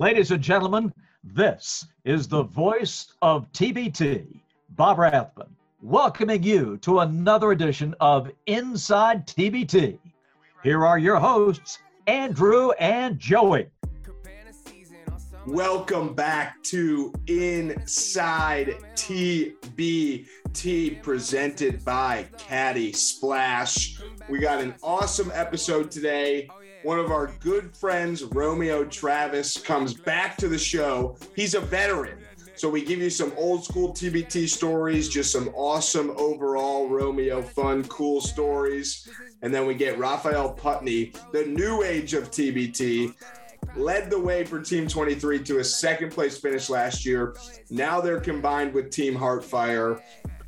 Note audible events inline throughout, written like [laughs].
Ladies and gentlemen, this is the voice of TBT, Bob Rathbun, welcoming you to another edition of Inside TBT. Here are your hosts, Andrew and Joey. Welcome back to Inside TBT, presented by Caddy Splash. We got an awesome episode today. One of our good friends, Romeo Travis, comes back to the show. He's a veteran. So we give you some old school TBT stories, just some awesome overall Romeo fun, cool stories. And then we get Raphael Putney, the new age of TBT, led the way for Team 23 to a second place finish last year. Now they're combined with Team Heartfire.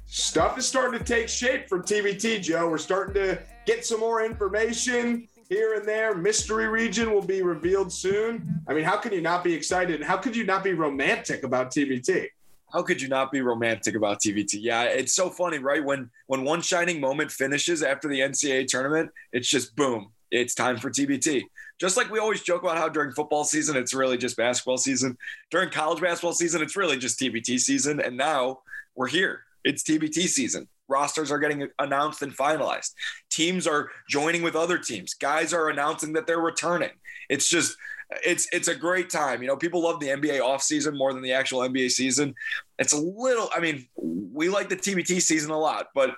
Stuff is starting to take shape for TBT, Joe. We're starting to get some more information here and there. Mystery region will be revealed soon. I mean, how can you not be excited? How could you not be romantic about TBT? How could you not be romantic about TBT? Yeah, it's so funny, right? When when one shining moment finishes after the NCAA tournament, it's just boom, it's time for TBT. Just like we always joke about how during football season, it's really just basketball season. During college basketball season, it's really just TBT season. And now we're here. It's TBT season. Rosters are getting announced and finalized. Teams are joining with other teams. Guys are announcing that they're returning. It's just, it's it's a great time. You know, people love the NBA offseason more than the actual NBA season. It's a little, I mean, we like the TBT season a lot, but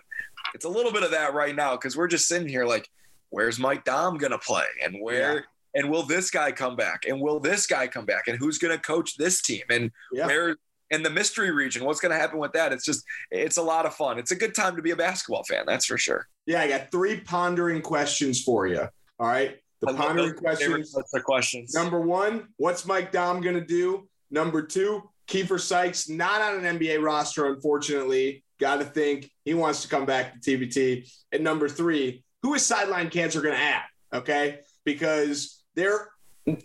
it's a little bit of that right now because we're just sitting here like, where's Mike Daum gonna play? And where yeah and will this guy come back and will this guy come back and who's going to coach this team and yeah. where in the mystery region what's going to happen with that? It's just it's a lot of fun. It's a good time to be a basketball fan that's for sure. Yeah i got three pondering questions for you all right? The I pondering questions. the questions. Number one what's Mike Daum going to do? Number two Kiefer Sykes not on an nba roster unfortunately. Got to think he wants to come back to tbt and number three who is sideline cancer going to add okay? Because they're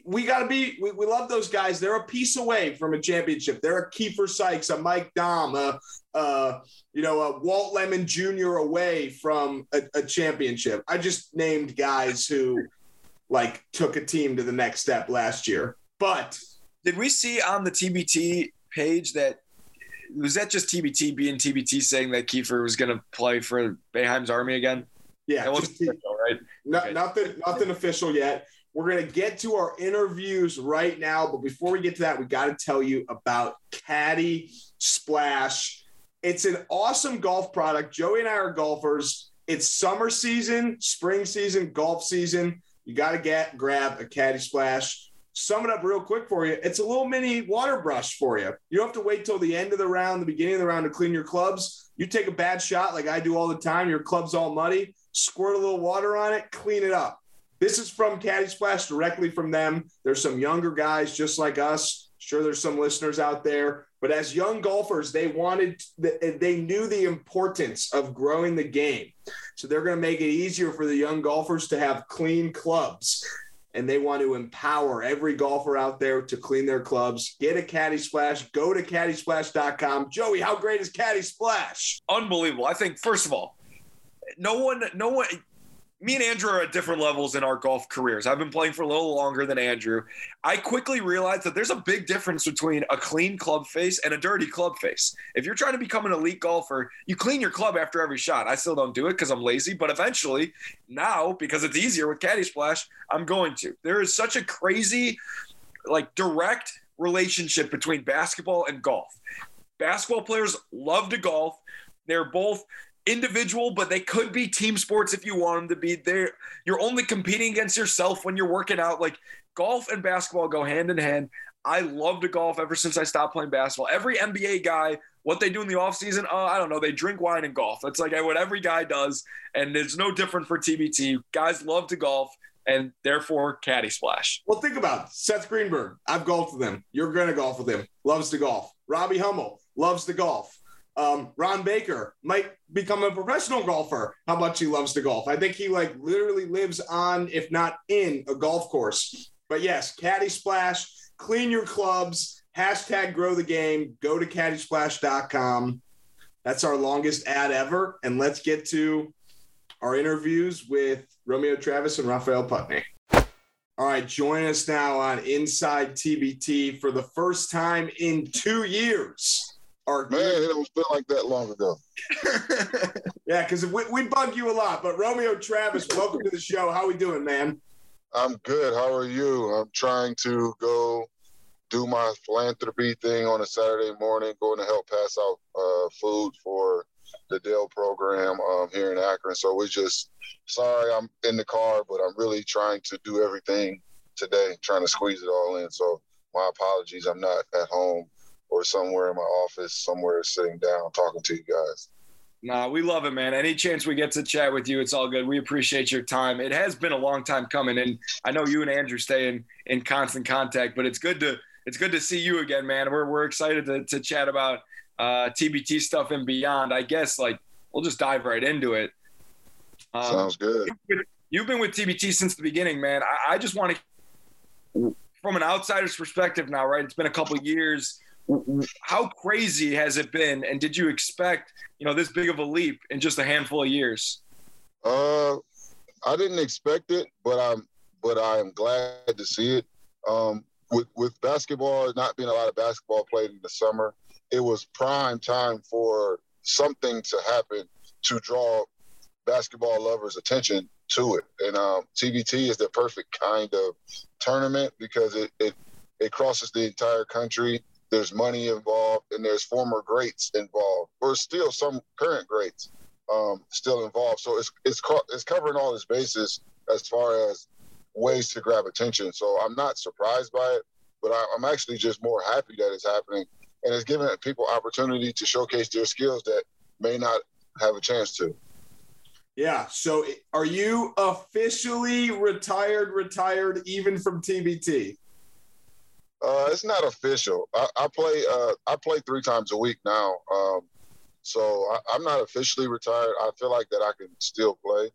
we got to be we, we love those guys they're a piece away from a championship they're a Kiefer sykes a Mike Daum, a, you know a walt lemon jr away from a, a, championship i just named guys who like took a team to the next step last year but did we see on the tbt page that was that just tbt being tbt saying that Kiefer was going to play for Boeheim's army again yeah, official, right? No, okay. Nothing, nothing official yet. We're going to get to our interviews right now. But before we get to that, we got to tell you about Caddy Splash. It's an awesome golf product. Joey and I are golfers. It's summer season, spring season, golf season. You got to get grab a Caddy Splash. Sum it up real quick for you. It's a little mini water brush for you. You don't have to wait till the end of the round, the beginning of the round to clean your clubs. You take a bad shot like I do all the time. Your club's all muddy. Squirt a little water on it, clean it up. This is from Caddy Splash directly from them. There's some younger guys just like us. Sure, there's some listeners out there, but as young golfers, they wanted, they knew the importance of growing the game. So they're going to make it easier for the young golfers to have clean clubs. And they want to empower every golfer out there to clean their clubs. Get a Caddy Splash. Go to caddysplash.com. Joey, how great is Caddy Splash? Unbelievable. I think, first of all, no one, no one, me and Andrew are at different levels in our golf careers. I've been playing for a little longer than Andrew. I quickly realized that there's a big difference between a clean club face and a dirty club face. If you're trying to become an elite golfer, you clean your club after every shot. I still don't do it because I'm lazy, but eventually, now because it's easier with Caddy Splash, I'm going to. There is such a crazy, like direct relationship between basketball and golf. Basketball players love to golf. They're both individual, but they could be team sports if you want them to be. There, you're only competing against yourself when you're working out. Like golf and basketball go hand in hand. I love to golf ever since I stopped playing basketball. Every NBA guy, what they do in the offseason, uh, I don't know. They drink wine and golf. That's like what every guy does. And it's no different for TBT. Guys love to golf and therefore caddy splash. Well, think about it. Seth Greenberg. I've golfed with him. You're going to golf with him. Loves to golf. Robbie Hummel loves to golf. Um, Ron Baker might become a professional golfer. How much he loves to golf. I think he like literally lives on, if not in, a golf course. But yes, Caddy Splash, clean your clubs, hashtag grow the game, go to caddysplash.com. That's our longest ad ever. And let's get to our interviews with Romeo Travis and Raphael Putney. All right, join us now on Inside TBT for the first time in two years. Our Man, it don't feel like that long ago. [laughs] yeah, because we, we bug you a lot. But Romeo Travis, welcome to the show. How we doing, man? I'm good. How are you? I'm trying to go do my philanthropy thing on a Saturday morning, going to help pass out uh, food for the Dell program um, here in Akron. So we just sorry I'm in the car, but I'm really trying to do everything today, trying to squeeze it all in. So my apologies. I'm not at home or somewhere in my office, somewhere sitting down talking to you guys. Nah, we love it, man. Any chance we get to chat with you, it's all good. We appreciate your time. It has been a long time coming, and I know you and Andrew stay in, in constant contact, but it's good to it's good to see you again, man. We're we're excited to, to chat about uh, TBT stuff and beyond. I guess like we'll just dive right into it. Um, Sounds good. You've been with TBT since the beginning, man. I, I just want to, from an outsider's perspective now, right? It's been a couple years. How crazy has it been? And did you expect, you know, this big of a leap in just a handful of years? Uh, I didn't expect it, but I'm, but I am glad to see it. Um, with with basketball not being a lot of basketball played in the summer, it was prime time for something to happen to draw basketball lovers' attention to it. And um, TBT is the perfect kind of tournament because it, it it crosses the entire country. There's money involved, and there's former greats involved, or still some current greats um, still involved. So it's it's it's covering all its bases as far as ways to grab attention. So I'm not surprised by it, but I, am actually just more happy that it's happening and it's giving people opportunity to showcase their skills that may not have a chance to. Yeah. So are you officially retired, retired even from TBT? Uh, it's not official. I, I play. Uh, I play three times a week now. Um, so I, am not officially retired. I feel like that I can still play.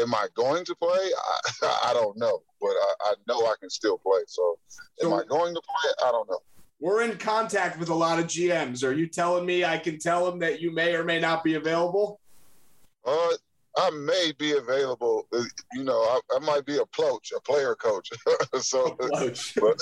Am I going to play? I, [laughs] I don't know, but I, I, know I can still play. So, so, am I going to play? I don't know. We're in contact with a lot of GMs. Are you telling me I can tell them that you may or may not be available? Uh, I may be available. Uh, you know, I, I might be a coach, a player coach. [laughs] so, [laughs] but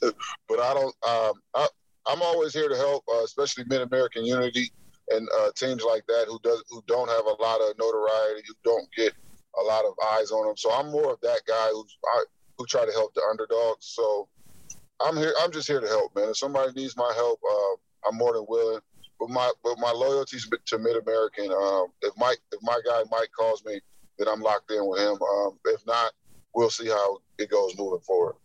[laughs] but I don't. Um, I, I'm always here to help, uh, especially Mid American Unity and uh, teams like that who does who don't have a lot of notoriety, who don't get a lot of eyes on them. So I'm more of that guy who's I, who try to help the underdogs. So I'm here. I'm just here to help, man. If somebody needs my help, uh, I'm more than willing. But my but my loyalty's to Mid American. Um, if Mike, if my guy Mike calls me, then I'm locked in with him. Um, if not, we'll see how it goes moving forward.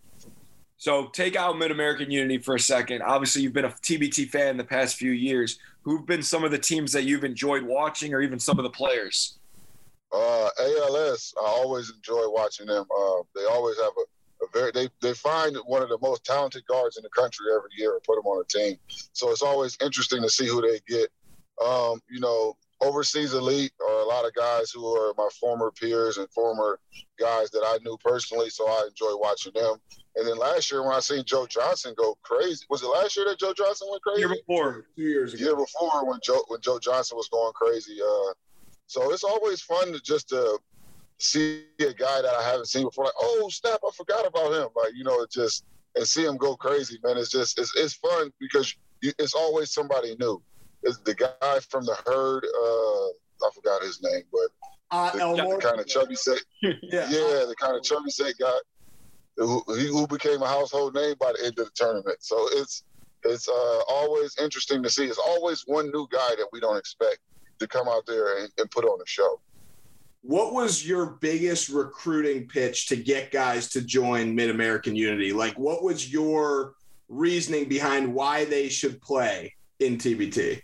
So take out Mid American Unity for a second. Obviously, you've been a TBT fan the past few years. Who've been some of the teams that you've enjoyed watching, or even some of the players? Uh, ALS, I always enjoy watching them. Uh, they always have a, a, very they they find one of the most talented guards in the country every year and put them on a team. So it's always interesting to see who they get. Um, you know, overseas elite are a lot of guys who are my former peers and former guys that I knew personally. So I enjoy watching them. And then last year when I seen Joe Johnson go crazy, was it last year that Joe Johnson went crazy? Year before, two years ago. Year before when Joe when Joe Johnson was going crazy. Uh, so it's always fun to just to see a guy that I haven't seen before. Like, oh snap, I forgot about him. Like you know, it just and see him go crazy, man. It's just it's it's fun because you, it's always somebody new. It's the guy from the herd. Uh, I forgot his name, but uh, the, the kind of chubby set. [laughs] yeah, yeah, the kind of chubby set guy who, who became a household name by the end of the tournament. So it's it's uh, always interesting to see. It's always one new guy that we don't expect to come out there and, and put on a show. What was your biggest recruiting pitch to get guys to join Mid American Unity? Like, what was your reasoning behind why they should play in TBT?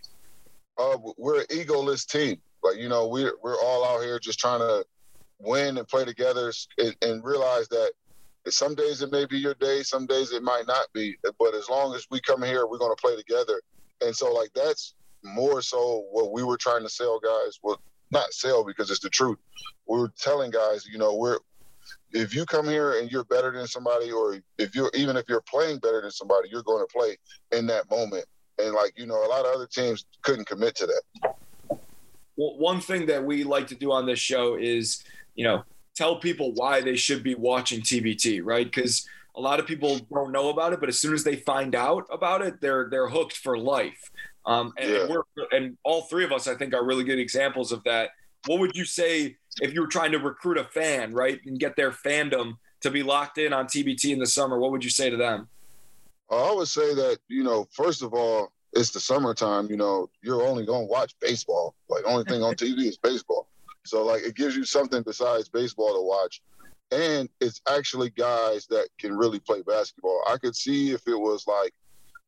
Uh, we're an egoless team. Like, you know, we're, we're all out here just trying to win and play together and, and realize that some days it may be your day, some days it might not be. But as long as we come here, we're going to play together. And so, like, that's more so what we were trying to sell guys. Well, not sell because it's the truth. We're telling guys, you know, we're if you come here and you're better than somebody, or if you're even if you're playing better than somebody, you're going to play in that moment. And like you know, a lot of other teams couldn't commit to that. Well, one thing that we like to do on this show is, you know, tell people why they should be watching TBT, right? Because a lot of people don't know about it, but as soon as they find out about it, they're they're hooked for life. Um, and, yeah. and we're and all three of us, I think, are really good examples of that. What would you say if you were trying to recruit a fan, right, and get their fandom to be locked in on TBT in the summer? What would you say to them? I would say that you know, first of all, it's the summertime. You know, you're only going to watch baseball. Like only thing on TV is baseball. So like it gives you something besides baseball to watch. And it's actually guys that can really play basketball. I could see if it was like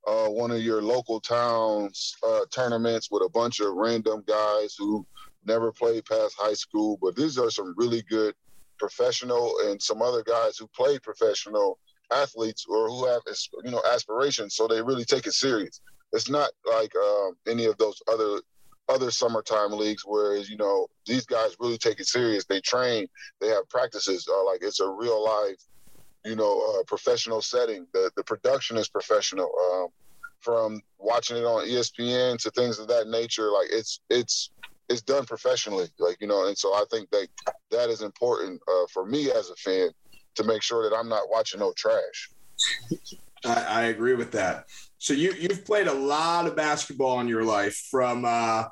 uh, one of your local towns uh, tournaments with a bunch of random guys who never played past high school, but these are some really good professional and some other guys who played professional athletes or who have you know aspirations, so they really take it serious. It's not like um, any of those other other summertime leagues, whereas you know these guys really take it serious. They train, they have practices. Uh, like it's a real life, you know, uh, professional setting. The the production is professional. Um, from watching it on ESPN to things of that nature, like it's it's it's done professionally. Like you know, and so I think that that is important uh, for me as a fan to make sure that I'm not watching no trash. I, I agree with that. So you you've played a lot of basketball in your life, from uh,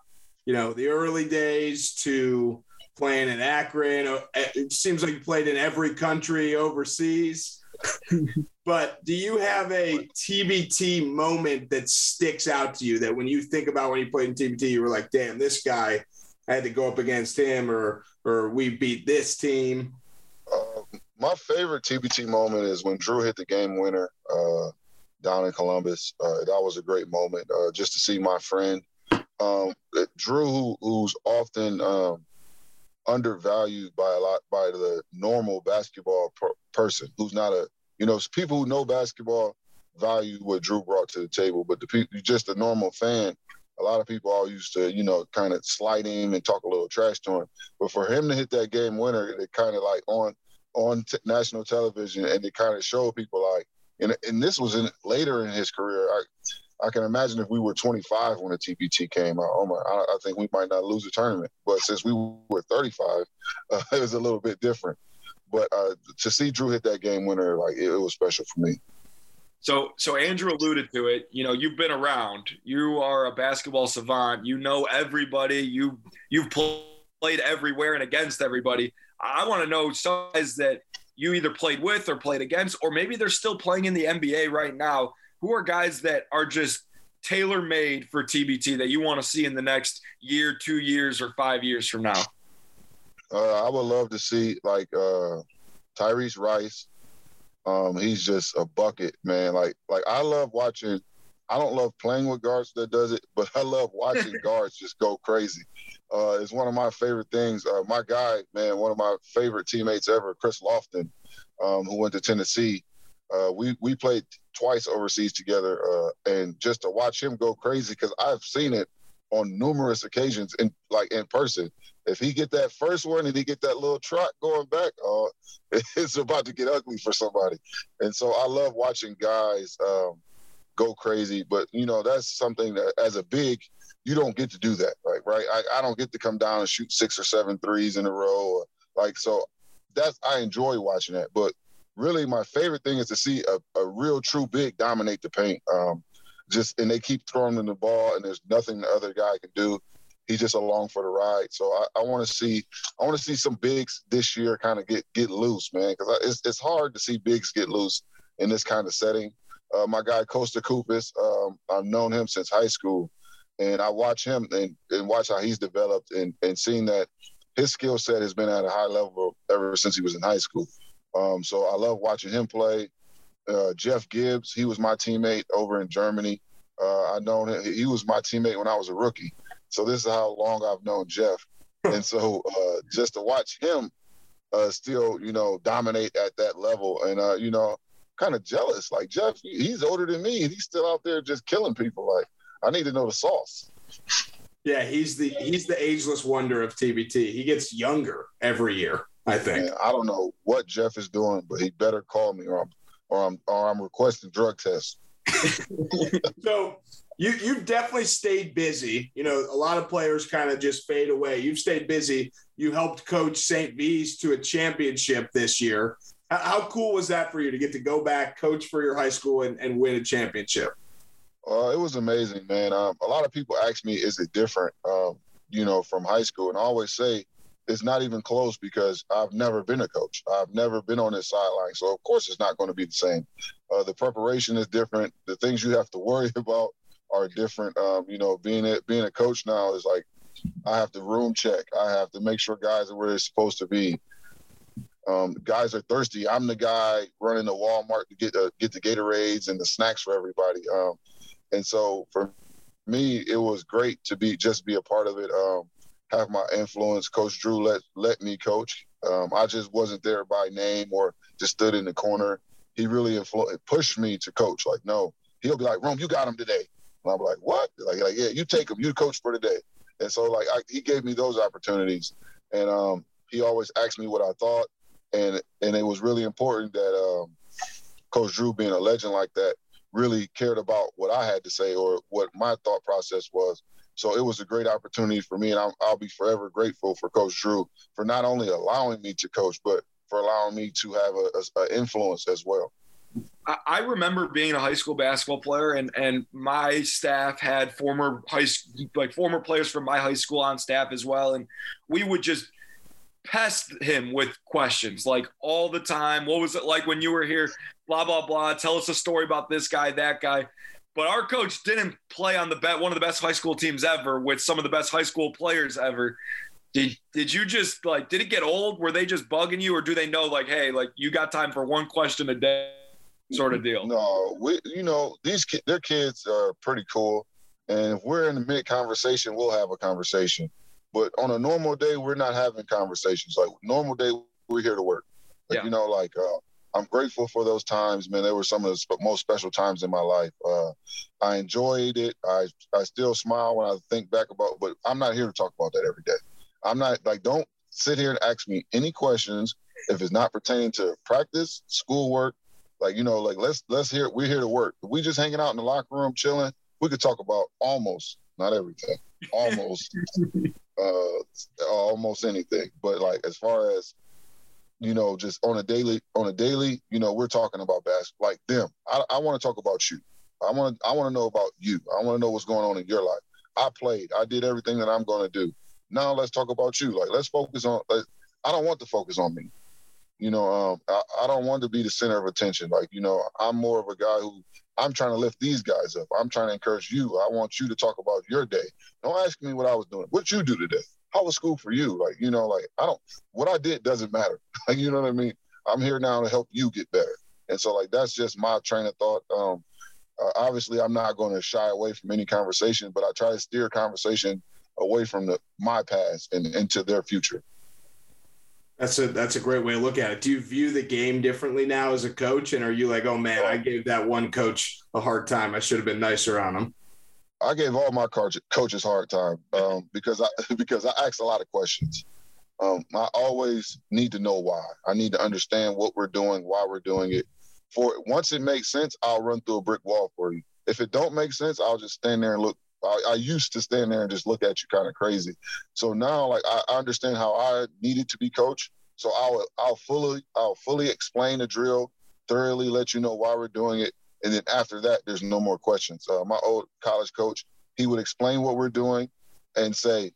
you know the early days to playing in Akron. Uh, it seems like you played in every country overseas. [laughs] but do you have a TBT moment that sticks out to you that when you think about when you played in TBT, you were like, damn, this guy I had to go up against him or or we beat this team? Uh, my favorite TBT moment is when Drew hit the game winner. Uh, down in Columbus. Uh, that was a great moment uh, just to see my friend um, Drew, who's often um, undervalued by a lot by the normal basketball per- person, who's not a you know people who know basketball value what Drew brought to the table, but the people just a normal fan. A lot of people all used to, you know, kind of slide him and talk a little trash to him. But for him to hit that game winner, it kind of like on on t- national television, and it kind of showed people like, and and this was in later in his career. I I can imagine if we were 25 when the TBT came out. Oh my, I, I think we might not lose the tournament. But since we were 35, [laughs] uh, it was a little bit different. But uh, to see Drew hit that game winner, like it, it was special for me. So, so Andrew alluded to it. You know, you've been around. You are a basketball savant. You know everybody. You you've played everywhere and against everybody. I want to know some guys that you either played with or played against, or maybe they're still playing in the NBA right now. Who are guys that are just tailor made for TBT that you want to see in the next year, two years, or five years from now? Uh, I would love to see like uh, Tyrese Rice. Um, he's just a bucket, man. Like, like I love watching. I don't love playing with guards that does it, but I love watching [laughs] guards just go crazy. Uh, it's one of my favorite things. Uh, my guy, man, one of my favorite teammates ever, Chris Lofton, um, who went to Tennessee. Uh, we we played twice overseas together, uh, and just to watch him go crazy because I've seen it on numerous occasions in like in person. If he get that first one and he get that little trot going back, uh, [laughs] it's about to get ugly for somebody. And so I love watching guys um, go crazy. But you know that's something that as a big you don't get to do that, right? Right. I, I don't get to come down and shoot six or seven threes in a row. Or, like so, that's I enjoy watching that. But really, my favorite thing is to see a, a real true big dominate the paint. Um, just and they keep throwing them the ball, and there's nothing the other guy can do. He's just along for the ride. So I, I want to see I want to see some bigs this year kind of get get loose, man, because it's it's hard to see bigs get loose in this kind of setting. Uh, my guy Costa Koufos, um, I've known him since high school and I watch him and, and watch how he's developed and, and seeing that his skill set has been at a high level ever since he was in high school. Um, so I love watching him play. Uh, Jeff Gibbs, he was my teammate over in Germany. Uh, I known him. He was my teammate when I was a rookie. So this is how long I've known Jeff. and so uh, just to watch him uh, still, you know, dominate at that level, and uh, you know, kind of jealous. Like Jeff, he's older than me, and he's still out there just killing people. Like I need to know the sauce. Yeah, he's the he's the ageless wonder of TBT. He gets younger every year. I think. Man, I don't know what Jeff is doing, but he better call me or I'm or I'm or I'm requesting drug tests. [laughs] so you you've definitely stayed busy. You know, a lot of players kind of just fade away. You've stayed busy. You helped coach St. V's to a championship this year. How, cool was that for you to get to go back, coach for your high school, and, and win a championship? Uh, it was amazing, man. Um, a lot of people ask me, "Is it different?" Um, you know, from high school, and I always say it's not even close because I've never been a coach. I've never been on this sideline. So, of course, it's not going to be the same. Uh, the preparation is different. The things you have to [laughs] worry about are different. Um, you know, being a, being a coach now is like I have to room check. I have to make sure guys are where they're supposed to be. Um, guys are thirsty. I'm the guy running the Walmart to get uh, get the Gatorades and the snacks for everybody. Um, and so for me, it was great to be just be a part of it. Um, have my influence. Coach Drew let let me coach. Um, I just wasn't there by name or just stood in the corner. He really influ- pushed me to coach. Like, no, he'll be like, "Rome, you got him today." And I'm like, "What?" Like, like, yeah, you take him. You coach for today. And so, like, I, he gave me those opportunities, and um, he always asked me what I thought, and and it was really important that um, Coach Drew, being a legend like that, really cared about what I had to say or what my thought process was so it was a great opportunity for me, and I'll, I'll be forever grateful for Coach Drew for not only allowing me to coach, but for allowing me to have a, a, a influence as well. I remember being a high school basketball player, and and my staff had former high like former players from my high school on staff as well, and we would just pest him with questions like all the time. What was it like when you were here? Blah blah blah. Tell us a story about this guy, that guy. But our coach didn't play on the bet one of the best high school teams ever with some of the best high school players ever. Did did you just like did it get old? Were they just bugging you, or do they know like, hey, like you got time for one question a day, sort of deal? No, we you know these ki- their kids are pretty cool, and if we're in the mid conversation, we'll have a conversation. But on a normal day, we're not having conversations. Like normal day, we're here to work. Like, yeah. You know, like uh, I'm grateful for those times, man. They were some of the most special times in my life. Uh, I enjoyed it. I I still smile when I think back about, but I'm not here to talk about that every day. I'm not like don't sit here and ask me any questions if it's not pertaining to practice, schoolwork. Like you know, like let's let's hear we're here to work. We just hanging out in the locker room chilling, we could talk about almost not everything, almost [laughs] uh, almost anything. But like as far as you know, just on a daily, on a daily, you know, we're talking about basketball, like them. I, I want to talk about you. I want to, I want to know about you. I want to know what's going on in your life. I played. I did everything that I'm going to do. Now let's talk about you. Like, let's focus on. Like, I don't want to focus on me. You know, um, I, I don't want to be the center of attention. Like, you know, I'm more of a guy who I'm trying to lift these guys up. I'm trying to encourage you. I want you to talk about your day. Don't ask me what I was doing. What you do today? How was school for you? Like, you know, like I don't what I did doesn't matter. [laughs] Like, you know what I mean? I'm here now to help you get better. And so like that's just my train of thought. Um, uh, obviously, I'm not going to shy away from any conversation, but I try to steer conversation away from the my past and into their future. That's a that's a great way to look at it. Do you view the game differently now as a coach, and are you like, oh man, I gave that one coach a hard time. I should have been nicer on him. I gave all my coaches hard time um, because I [laughs] because I asked a lot of questions. Um, I always need to know why. I need to understand what we're doing, why we're doing it. For once it makes sense, I'll run through a brick wall for you. If it don't make sense, I'll just stand there and look. I, I used to stand there and just look at you kind of crazy. So now, like I, I understand how I needed to be coached. So I'll I'll fully I'll fully explain the drill, thoroughly let you know why we're doing it, and then after that, there's no more questions. Uh, my old college coach, he would explain what we're doing and say,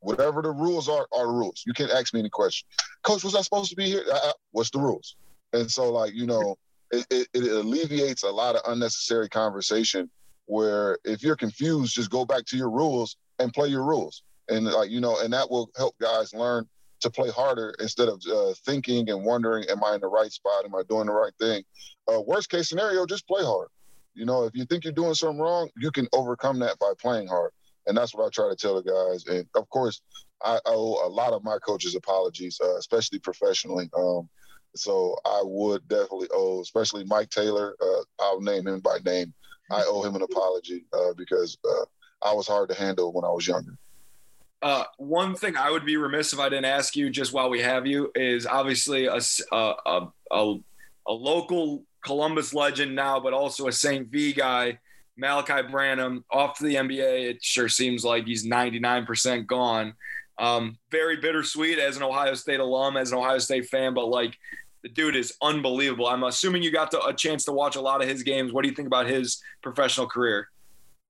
whatever the rules are, are the rules. You can't ask me any questions. Coach, was I supposed to be here? Uh, uh, what's the rules? And so, like, you know, it, it, it alleviates a lot of unnecessary conversation where if you're confused, just go back to your rules and play your rules. And like, you know, and that will help guys learn to play harder instead of uh, thinking and wondering, am I in the right spot? Am I doing the right thing? Uh, worst case scenario, just play hard. You know, if you think you're doing something wrong, you can overcome that by playing hard. And that's what I try to tell the guys. And of course, I owe a lot of my coaches apologies, uh, especially professionally. Um, so I would definitely owe, especially Mike Taylor. Uh, I'll name him by name. I owe him an apology uh, because uh, I was hard to handle when I was younger. Uh, one thing I would be remiss if I didn't ask you, just while we have you, is obviously a a, a, a local Columbus legend now, but also a St. V guy. Malaki Branham off to the NBA. It sure seems like he's 99% gone. Um, very bittersweet as an Ohio State alum, as an Ohio State fan, but like the dude is unbelievable. I'm assuming you got to, a chance to watch a lot of his games. What do you think about his professional career?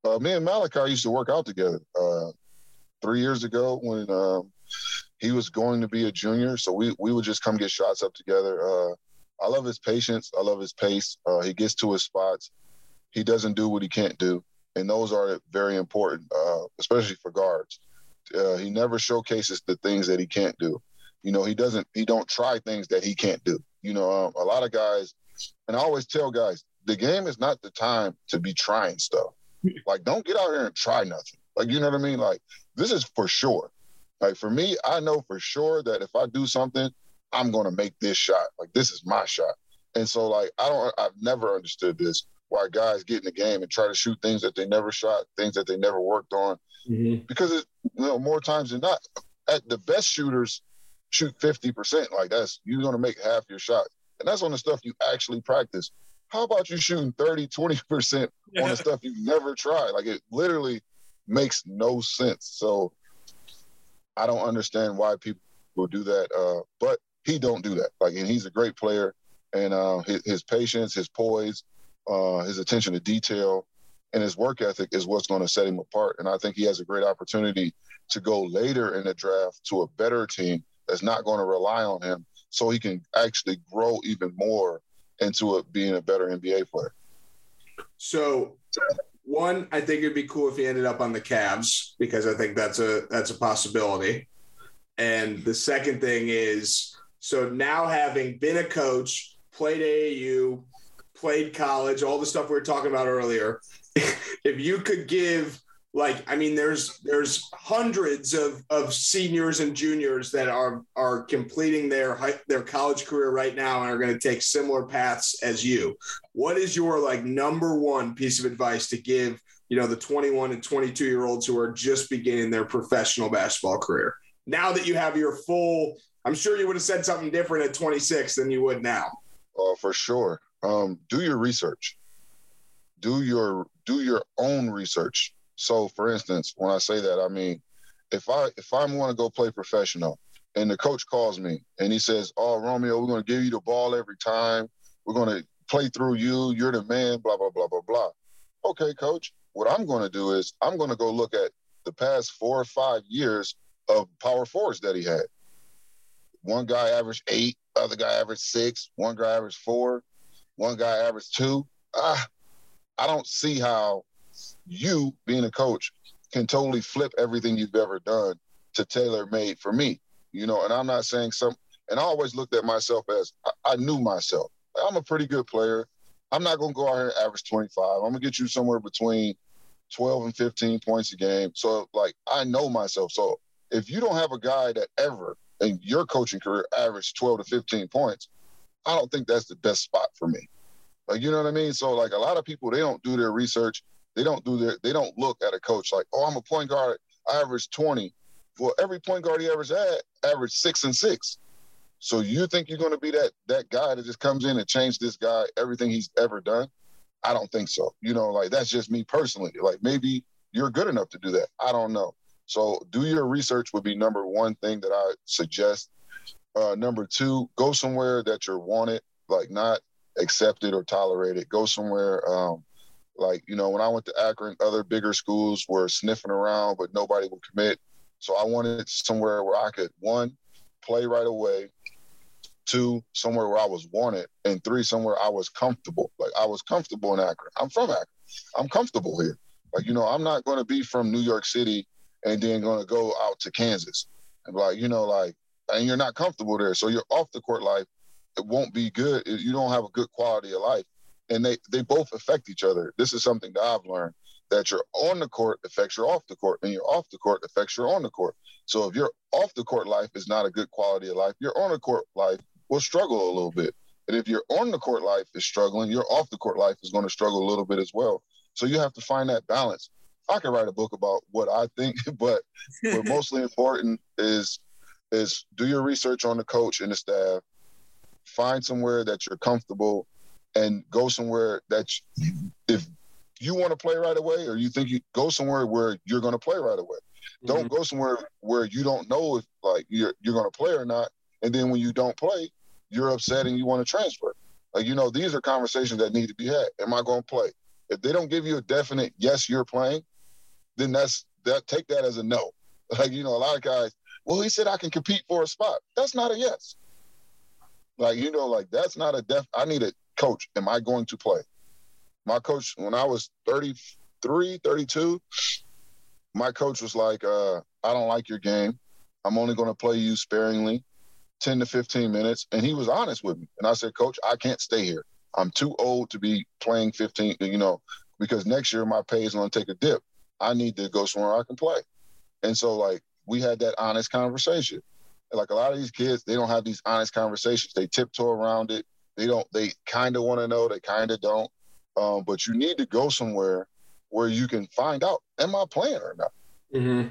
Uh, me and Malaki used to work out together uh, three years ago when um, he was going to be a junior. So we, we would just come get shots up together. Uh, I love his patience. I love his pace. Uh, he gets to his spots. He doesn't do what he can't do. And those are very important, uh, especially for guards. Uh, he never showcases the things that he can't do. You know, he doesn't. He don't try things that he can't do. You know, um, a lot of guys, and I always tell guys, the game is not the time to be trying stuff. [laughs] Like, don't get out here and try nothing. Like, you know what I mean? Like, this is for sure. Like for me, I know for sure that if I do something, I'm gonna make this shot. Like this is my shot. And so like I don't I've never understood this why guys get in the game and try to shoot things that they never shot, things that they never worked on. Mm-hmm. Because it, you know, more times than not, at the best shooters shoot 50%. Like that's you're gonna make half your shot. And that's on the stuff you actually practice. How about you shooting 30, 20% on the [laughs] stuff you never tried? Like it literally makes no sense. So I don't understand why people will do that. Uh, but he don't do that. Like, and he's a great player, and uh, his, his, patience, his poise, uh, his attention to detail, and his work ethic is what's going to set him apart. And I think he has a great opportunity to go later in the draft to a better team that's not going to rely on him, so he can actually grow even more into it being a better NBA player. So one, I think it'd be cool if he ended up on the Cavs because I think that's a that's a possibility. And the second thing is so now having been a coach, played AAU, played college, all the stuff we were talking about earlier, [laughs] if you could give like i mean there's there's hundreds of of seniors and juniors that are are completing their their college career right now and are going to take similar paths as you. What is your like number one piece of advice to give you know the 21 and 22 year olds who are just beginning their professional basketball career? Now that you have your full i'm sure you would have said something different at 26 than you would now. Oh for sure. Um, do your research. Do your do your own research so, for instance, when I say that, I mean, if I if I'm going to go play professional, and the coach calls me and he says, "Oh, Romeo, we're going to give you the ball every time. We're going to play through you. You're the man." Blah blah blah blah blah. Okay, coach. What I'm going to do is I'm going to go look at the past four or five years of power forwards that he had. One guy averaged eight, other guy averaged six, one guy averaged four, one guy averaged two. Ah, I don't see how you being a coach can totally flip everything you've ever done to tailor made for me. You know, and I'm not saying some and I always looked at myself as I, I knew myself. I'm a pretty good player. I'm not gonna go out here and average 25. I'm gonna get you somewhere between 12 and 15 points a game. So like I know myself. So if you don't have a guy that ever in your coaching career averaged 12 to 15 points, I don't think that's the best spot for me. Like you know what I mean? So like a lot of people they don't do their research they don't do their they don't look at a coach like, oh, I'm a point guard, I average 20. Well, every point guard he ever had averaged six and six. So you think you're going to be that that guy that just comes in and change this guy everything he's ever done? I don't think so. You know, like that's just me personally. Like maybe you're good enough to do that. I don't know. So do your research would be number one thing that I suggest. Uh, number two, go somewhere that you're wanted, like not accepted or tolerated. Go somewhere um, like, you know, when I went to Akron, other bigger schools were sniffing around, but nobody would commit. So I wanted somewhere where I could, one, play right away, two, somewhere where I was wanted, and three, somewhere I was comfortable. Like I was comfortable in Akron. I'm from Akron. I'm comfortable here. Like, you know, I'm not going to be from New York City and then going to go out to Kansas and like, you know, like, and you're not comfortable there. So your off the court life, it won't be good. You don't have a good quality of life and they they both affect each other. This is something that I've learned that your on the court affects your off the court, and your off the court affects your on the court. So if your off the court life is not a good quality of life, your on the court life will struggle a little bit. And if your on the court life is struggling, your off the court life is going to struggle a little bit as well. So you have to find that balance. I could write a book about what I think, [laughs] but what [laughs] mostly important is is do your research on the coach and the staff. Find somewhere that you're comfortable and go somewhere that you, if you want to play right away or you think you go somewhere where you're going to play right away. Mm-hmm. Don't go somewhere where you don't know if like you're you're going to play or not, and then when you don't play, you're upset and you want to transfer. Like you know, these are conversations that need to be had. Am I going to play? If they don't give you a definite yes, you're playing, then that's that. Take that as a no. [laughs] Like you know, a lot of guys. Well, he said I can compete for a spot. That's not a yes. Like you know, like that's not a def. I need a coach. Am I going to play? My coach, when I was 33, 32, my coach was like, uh, I don't like your game. I'm only going to play you sparingly, 10 to 15 minutes. And he was honest with me. And I said, Coach, I can't stay here. I'm too old to be playing 15, you know, because next year my pay is going to take a dip. I need to go somewhere I can play. And so, like, we had that honest conversation. Like a lot of these kids, they don't have these honest conversations. They tiptoe around it. They don't. They kind of want to know. They kind of don't. Um, but you need to go somewhere where you can find out, am I playing or not? Mm-hmm.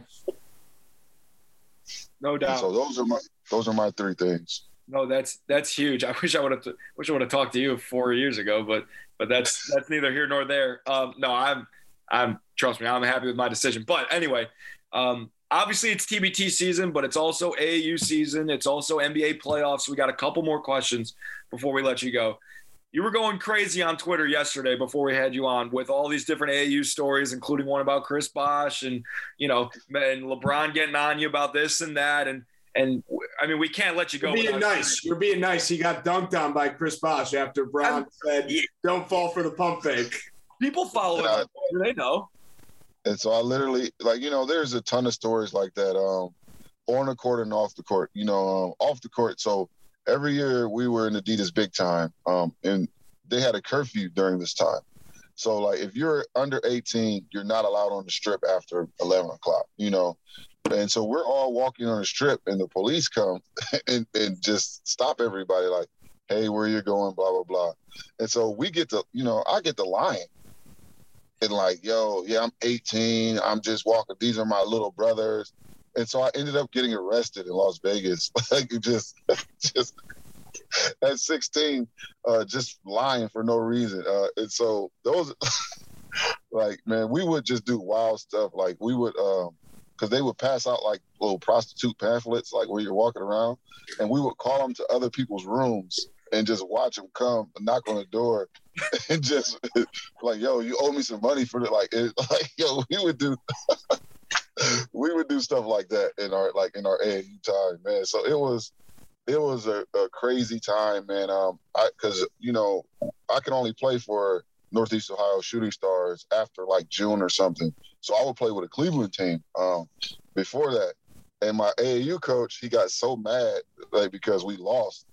No doubt. And so those are my those are my three things. No, that's that's huge. I wish I would have wish I would have talked to you four years ago, but but that's that's neither here nor there. Um, no, I'm I'm trust me, I'm happy with my decision. But anyway, um, obviously it's TBT season, but it's also AAU season. It's also NBA playoffs. We got a couple more questions before we let you go. You were going crazy on Twitter yesterday before we had you on with all these different AAU stories, including one about Chris Bosh and you know and LeBron getting on you about this and that and and I mean we can't let you go. You're being nice. You're being nice. He got dunked on by Chris Bosh after Brown I'm, said, "Don't fall for the pump fake." People follow it. Uh, they know. And so I literally like you know there's a ton of stories like that um, on the court and off the court. You know um, off the court. So every year we were in Adidas big time, um, and they had a curfew during this time. So like if you're under 18, you're not allowed on the strip after 11 o'clock. You know. And so we're all walking on the strip, and the police come [laughs] and, and just stop everybody, like, "Hey, where you going?" Blah blah blah. And so we get to, you know, I get the lying and like, yo, yeah, I'm 18. I'm just walking. These are my little brothers. And so I ended up getting arrested in Las Vegas, [laughs] like just, [laughs] just at 16, uh, just lying for no reason. Uh, and so those, [laughs] like, man, we would just do wild stuff. Like we would, um, because they would pass out like little prostitute pamphlets, like where you're walking around, and we would call them to other people's rooms and just watch them come knock on the door [laughs] and just like yo you owe me some money for it like it, [laughs] like yo we would do [laughs] we would do stuff like that in our like in our AAU time man. So it was it was a, a crazy time man. Um I because you know I can only play for Northeast Ohio Shooting Stars after like June or something. So I would play with a Cleveland team um before that. And my AAU coach he got so mad like because we lost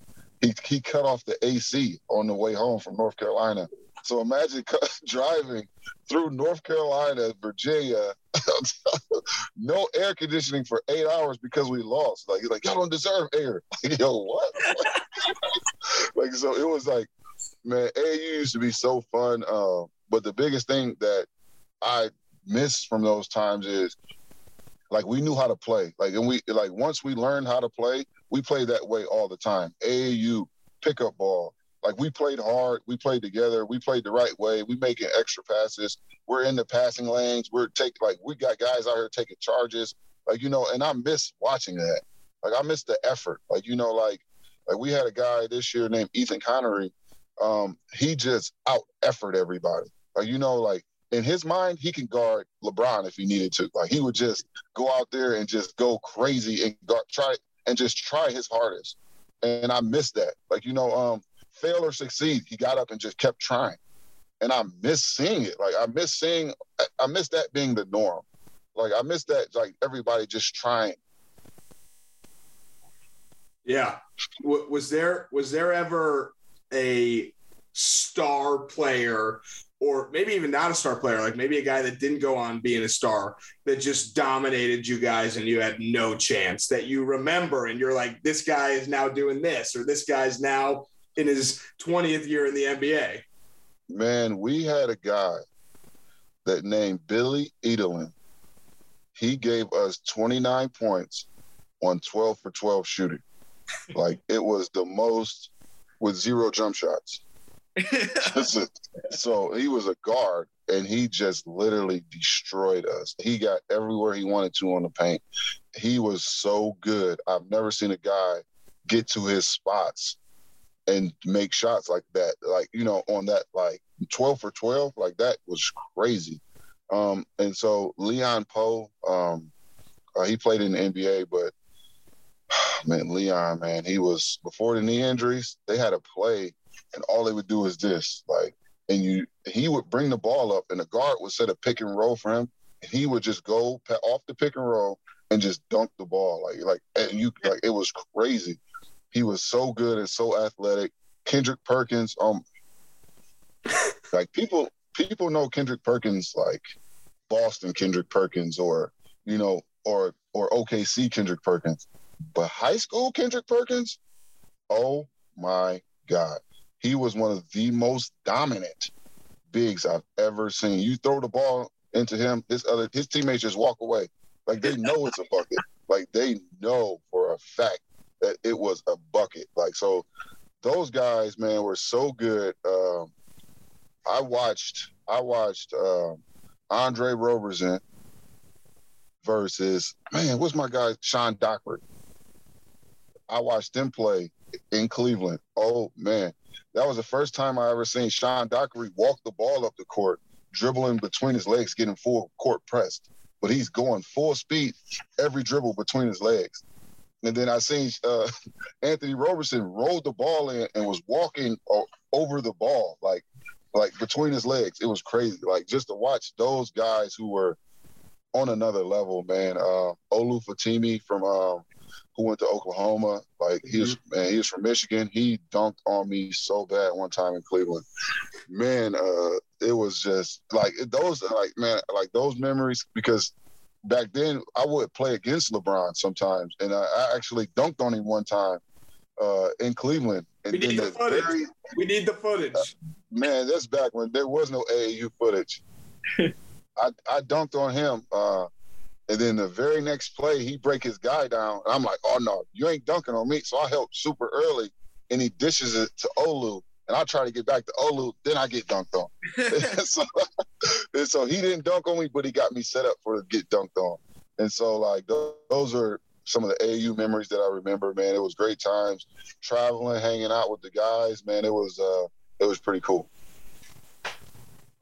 he, he cut off the AC on the way home from North Carolina. So imagine [laughs] driving through North Carolina, Virginia, [laughs] no air conditioning for eight hours because we lost. Like, like y'all don't deserve air. [laughs] Like, yo, what? like, so it was like, man, AAU used to be so fun. Uh, but the biggest thing that I miss from those times is like we knew how to play. Like, and we like once we learned how to play, we play that way all the time. AAU pickup ball. Like we played hard, we played together, we played the right way. We making extra passes. We're in the passing lanes. We're take like we got guys out here taking charges. Like you know, and I miss watching that. Like I miss the effort. Like you know, like like we had a guy this year named Ethan Connery. Um, he just out effort everybody. Like you know, like in his mind, he can guard LeBron if he needed to. Like he would just go out there and just go crazy and guard, try and just try his hardest. And I miss that. Like, you know, um, fail or succeed, he got up and just kept trying. And I miss seeing it. Like I miss seeing I miss that being the norm. Like I miss that like everybody just trying. Yeah. W- was there was there ever a star player or maybe even not a star player, like maybe a guy that didn't go on being a star that just dominated you guys and you had no chance that you remember and you're like, this guy is now doing this or this guy's now in his 20th year in the NBA? Man, we had a guy that named Billy Edelin. He gave us 29 points on 12 for 12 shooting. like it was the most with zero jump shots so he was a guard, and he just literally destroyed us. He got everywhere he wanted to on the paint. He was so good. I've never seen a guy get to his spots and make shots like that. Like you know, on that like twelve for twelve, like that was crazy. Um, and so Leon Powe, um, uh, he played in the NBA, but [sighs] man, Leon, man, he was before the knee injuries. They had a play, and all they would do is this, like, and you, he would bring the ball up, and the guard would set a pick and roll for him, and he would just go off the pick and roll and just dunk the ball, like, like, and you, like, it was crazy. He was so good and so athletic. Kendrick Perkins, um, [laughs] like people, people know Kendrick Perkins, like Boston Kendrick Perkins, or you know, or or OKC Kendrick Perkins. But high school Kendrick Perkins, oh my God. He was one of the most dominant bigs I've ever seen. You throw the ball into him, his other his teammates just walk away. Like they know it's a bucket. Like they know for a fact that it was a bucket. Like so those guys, man, were so good. Um, I watched I watched um, Andre Roberson versus man, what's my guy Sean Dockery? I watched them play in Cleveland. Oh man, that was the first time I ever seen Sean Dockery walk the ball up the court, dribbling between his legs, getting full court pressed. But he's going full speed every dribble between his legs. And then I seen uh, [laughs] Anthony Roberson rolled the ball in and was walking over the ball, like like between his legs. It was crazy. Like just to watch those guys who were on another level, man. Uh, Olu Famutimi from um, who went to Oklahoma. Like he was mm-hmm. man, he was from Michigan. He dunked on me so bad one time in Cleveland. Man, uh, it was just like those like man, like those memories because back then I would play against LeBron sometimes, and I, I actually dunked on him one time uh, in Cleveland. And we need the, the footage. Very, we need the footage. Uh, man, that's back when there was no AAU footage. [laughs] I, I dunked on him. Uh, and then the very next play, he break his guy down. And I'm like, oh no, you ain't dunking on me. So I help super early, and he dishes it to Olu. And I try to get back to Olu, then I get dunked on. [laughs] [laughs] so, and so he didn't dunk on me, but he got me set up for to get dunked on. And so like those are some of the AU memories that I remember. Man, it was great times traveling, hanging out with the guys. Man, it was uh, it was pretty cool.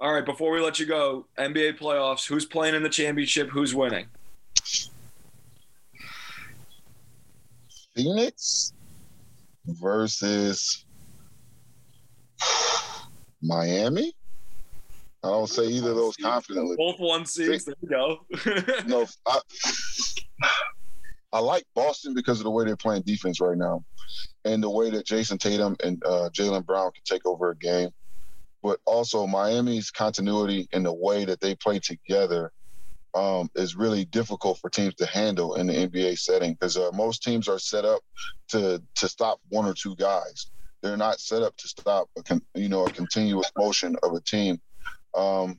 All right, before we let you go, NBA playoffs. Who's playing in the championship? Who's winning? Phoenix versus Miami. I don't say either of those confidently. Both one seeds. There you go. [laughs] no, I, I like Boston because of the way they're playing defense right now, and the way that Jayson Tatum and uh, Jaylen Brown can take over a game but also Miami's continuity in the way that they play together um, is really difficult for teams to handle in the NBA setting because uh, most teams are set up to to stop one or two guys. They're not set up to stop a con- you know a continuous motion of a team. Um,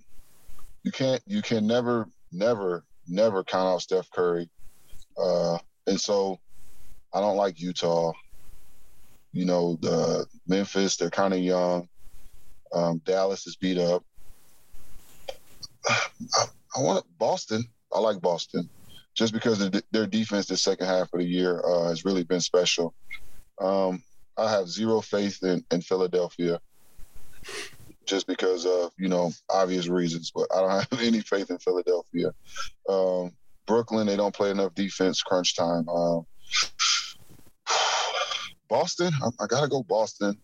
you can't you can never never never count out Steph Curry, uh, and so I don't like Utah. You know, the Memphis they're kind of young. Um, Dallas is beat up. [sighs] I, I, want Boston. I like Boston just because their defense the second half of the year uh, has really been special. Um, I have zero faith in, in Philadelphia just because of, you know, obvious reasons, but I don't [laughs] have any faith in Philadelphia. Um, Brooklyn, they don't play enough defense crunch time. Um, [sighs] Boston, I, I got to go Boston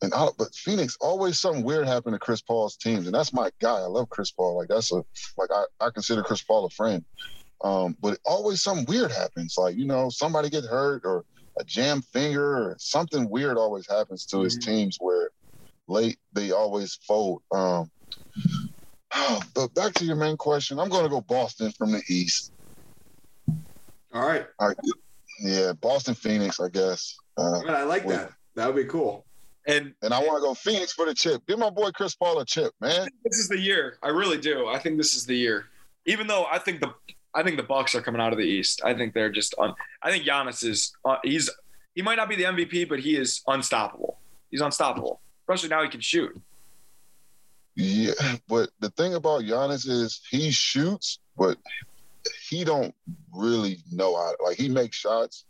and I, but Phoenix always something weird happened to Chris Paul's teams, and that's my guy. I love Chris Paul. Like that's a like I, I consider Chris Paul a friend. Um, but always something weird happens. Like you know somebody get hurt or a jam finger or something weird always happens to mm-hmm. his teams where late they always fold. Um, [sighs] but back to your main question, I'm going to go Boston from the East. All right. All right. Yeah, Boston, Phoenix, I guess. Uh, I like that. That would be cool. And and I want to go Phoenix for the chip. Give my boy Chris Paul a chip, man. This is the year. I really do. I think this is the year. Even though I think the I think the Bucks are coming out of the East. I think they're just on. I think Giannis is. Uh, he's he might not be the MVP, but he is unstoppable. He's unstoppable. especially now he can shoot. Yeah, but the thing about Giannis is he shoots, but he don't really know how. Like he makes shots,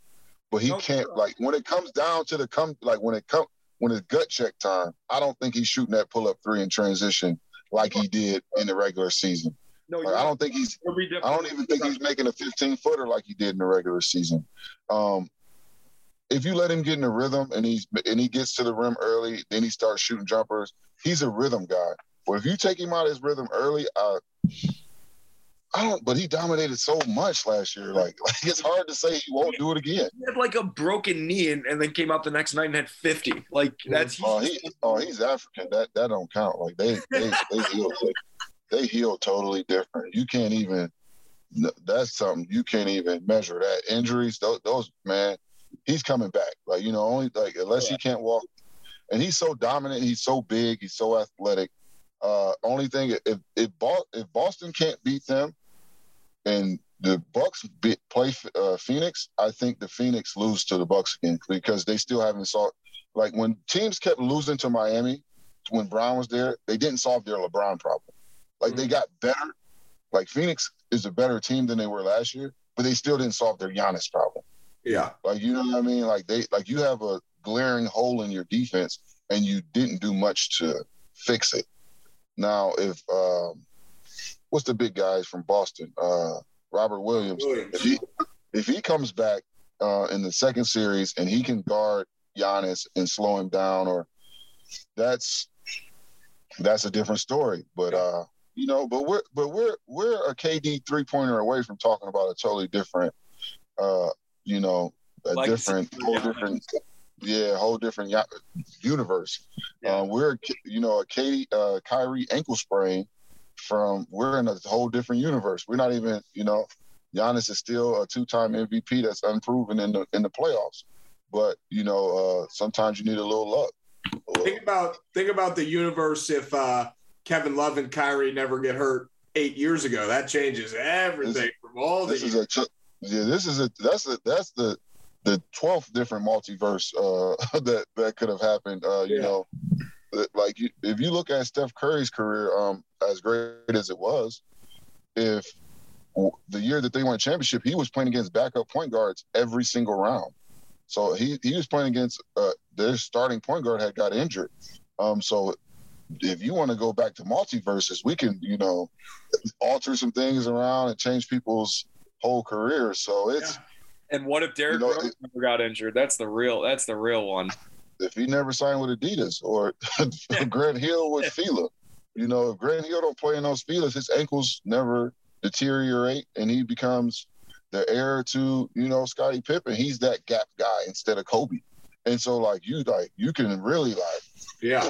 but he No, can't. sure. Like when it comes down to the come, like when it come when it's gut check time, I don't think he's shooting that pull up three in transition like he did in the regular season. No, Like, I don't think he's. It'll be different. I don't even think he's making a 15 footer like he did in the regular season. Um, if you let him get in the rhythm and he's and he gets to the rim early, then he starts shooting jumpers. He's a rhythm guy. But if you take him out of his rhythm early, uh, I don't. But he dominated so much last year. Like, [laughs] like it's hard to say he won't do it again. He had like a broken knee and, and then came out the next night and had 50. Like that's Oh, he, oh, he's African. That that don't count. Like they they they heal. They, they heal totally different. You can't even. That's something you can't even measure. That injuries, those, those man, he's coming back. Like you know, only like unless he can't walk, and he's so dominant. He's so big. He's so athletic. Uh, only thing if if, if Boston can't beat them, and the Bucks be, play uh, Phoenix, I think the Phoenix lose to the Bucks again because they still haven't solved. Like when teams kept losing to Miami when Bron was there, they didn't solve their LeBron problem. Like they got better. Like Phoenix is a better team than they were last year, but they still didn't solve their Giannis problem. Yeah. Like you know what I mean? Like they like you have a glaring hole in your defense and you didn't do much to fix it. Now if um what's the big guys from Boston? Uh Robert Williams. Williams. If he if he comes back uh in the second series and he can guard Giannis and slow him down or that's that's a different story. But uh you know, but we're but we're we're a KD three pointer away from talking about a totally different uh you know, a Legacy different whole different yeah, whole different universe. Uh, we're you know a KD uh, Kyrie ankle sprain from we're in a whole different universe. We're not even you know Giannis is still a two-time MVP that's unproven in the in the playoffs. But you know uh, sometimes you need a little luck. Think about think about the universe if uh, Kevin Love and Kyrie never get hurt eight years ago. That changes everything from all the This is a ch- yeah. This is a that's the that's the the twelfth different multiverse uh, [laughs] that that could have happened. Uh, you Yeah. know, like you, if you look at Steph Curry's career, um, as great as it was, if the year that they won championship, he was playing against backup point guards every single round. So he he was playing against uh, their starting point guard had got injured. Um, so if you want to go back to multiverses, we can you know alter some things around and change people's whole careers. So it's And what if Derrick You know, Rose never got injured? That's the real. That's the real one. if he never signed with Adidas or [laughs] Grant Hill with [laughs] Fila, you know, if Grant Hill don't play in those Filas, his ankles never deteriorate and he becomes the heir to, you know, Scottie Pippen. He's that gap guy instead of Kobe. And so like you like you can really like yeah.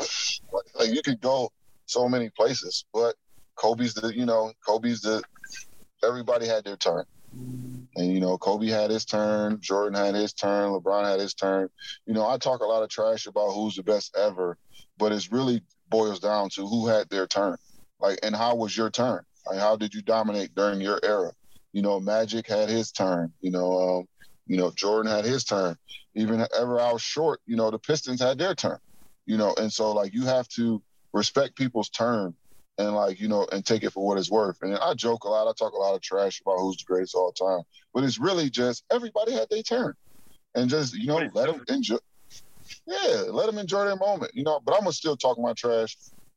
like, like you could go so many places, but Kobe's the you know Kobe's the everybody had their turn, and you know Kobe had his turn, Jordan had his turn, LeBron had his turn. You know I talk a lot of trash about who's the best ever, but it's really boils down to who had their turn, like and how was your turn? Like how did you dominate during your era? You know Magic had his turn. You know um, you know Jordan had his turn. Even ever I was short, you know the Pistons had their turn you know and so like you have to respect people's turn and like you know and take it for what it's worth and i joke a lot i talk a lot of trash about who's the greatest all time but it's really just everybody had their turn and just you know let them enjoy yeah let them enjoy their moment you know but i'm gonna still talk my trash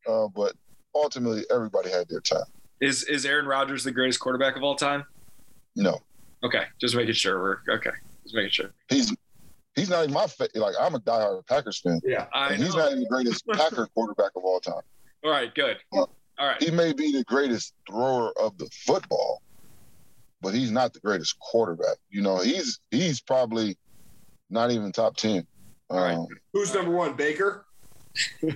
uh, but ultimately everybody had their time Is is Aaron Rodgers the greatest quarterback of all time? no Okay, just making sure we're okay. Just making sure. he's he's not even my fa- like i'm a diehard packers fan Yeah. I and he's not even the greatest [laughs] packer quarterback of all time All right, good. All right. he may be the greatest thrower of the football, but he's not the greatest quarterback. You know, he's he's probably not even top ten. right. Um, Who's number one? Baker. [laughs] he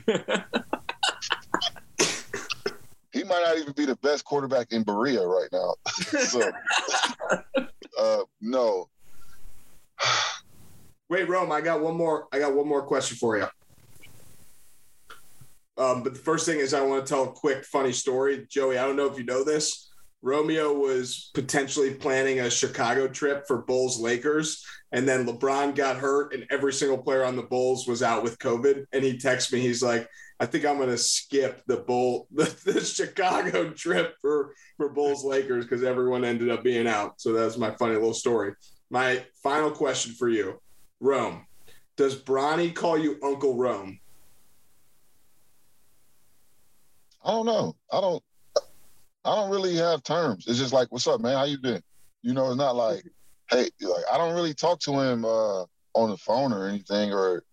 might not even be the best quarterback in Berea right now. [laughs] so, uh, no, [sighs] Wait, Rome. I got one more. I got one more question for you. Um, but the first thing is, I want to tell a quick, funny story. Joey, I don't know if you know this. Romeo was potentially planning a Chicago trip for Bulls Lakers, and then LeBron got hurt, and every single player on the Bulls was out with COVID. And he texts me, he's like, "I think I'm going to skip the Bull [laughs] the, the Chicago trip for for Bulls Lakers because everyone ended up being out." So that's my funny little story. My final question for you, Rome. Does Bronny call you Uncle Rome? I don't know. I don't. I don't really have terms. It's just like, "What's up, man? How you been?" You know, it's not like, "Hey," like I don't really talk to him uh, on the phone or anything, or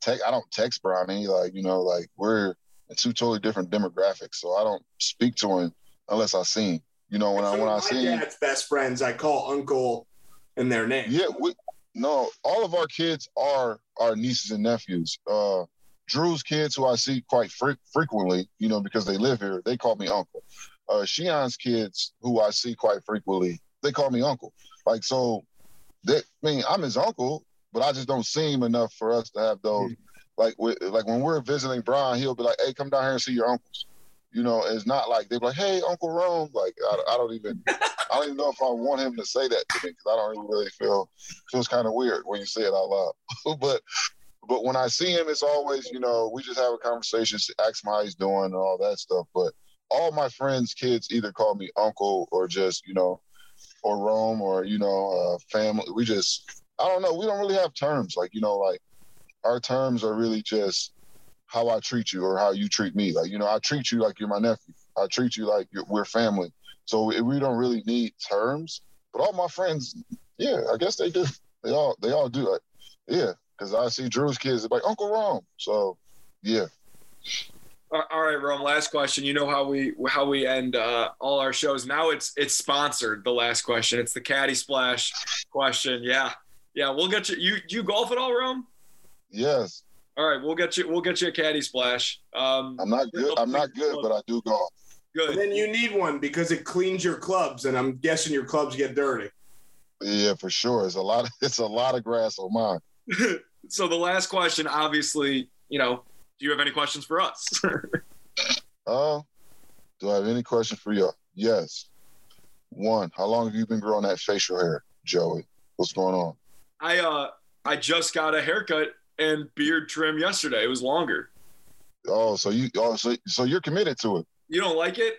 text. I don't text Bronny. Like you know, like we're in two totally different demographics, so I don't speak to him unless I see him. You know, when I when I see dad's best friends, I call Uncle in their name. Yeah, we no, all of our kids are our nieces and nephews. Uh, Drew's kids, who I see quite fre- frequently, you know, because they live here, they call me uncle. Uh, Shion's kids, who I see quite frequently, they call me uncle. Like so, they, I mean, I'm his uncle, but I just don't see him enough for us to have those. Mm-hmm. Like, like when we're visiting Brian, he'll be like, "Hey, come down here and see your uncles." You know, it's not like they're like, "Hey, Uncle Rome." Like, I, I don't even, [laughs] I don't even know if I want him to say that to me because I don't really feel feels kind of weird when you say it out loud. [laughs] but but when I see him, it's always, you know, we just have a conversation, ask him how he's doing and all that stuff. But all my friends' kids either call me uncle or just, you know, or Rome or, you know, uh, family. We just, I don't know. We don't really have terms. Like, you know, like our terms are really just how I treat you or how you treat me. Like, you know, I treat you like you're my nephew. I treat you like we're family. So we don't really need terms. But all my friends, yeah, I guess they do. They all they all do. Like, yeah, because I see Drew's kids like Uncle Rome. So, yeah. All right, Rome. Last question. You know how we how we end uh, all our shows. Now it's it's sponsored. The last question. It's the Caddy Splash question. Yeah, yeah. We'll get you. You you golf at all, Rome? Yes. All right, we'll get you. We'll get you a Caddy Splash. Um, I'm not good. I'm not good, but I do golf. Good. And then you need one because it cleans your clubs, and I'm guessing your clubs get dirty. Yeah, for sure. It's a lot. Of, it's a lot of grass on mine. [laughs] so the last question, obviously, you know, do you have any questions for us? [laughs] uh, do I have any questions for you? Yes. One, how long have you been growing that facial hair, Joey? What's going on? I uh I just got a haircut and beard trim yesterday. It was longer. Oh, so you oh so so you're committed to it. You don't like it?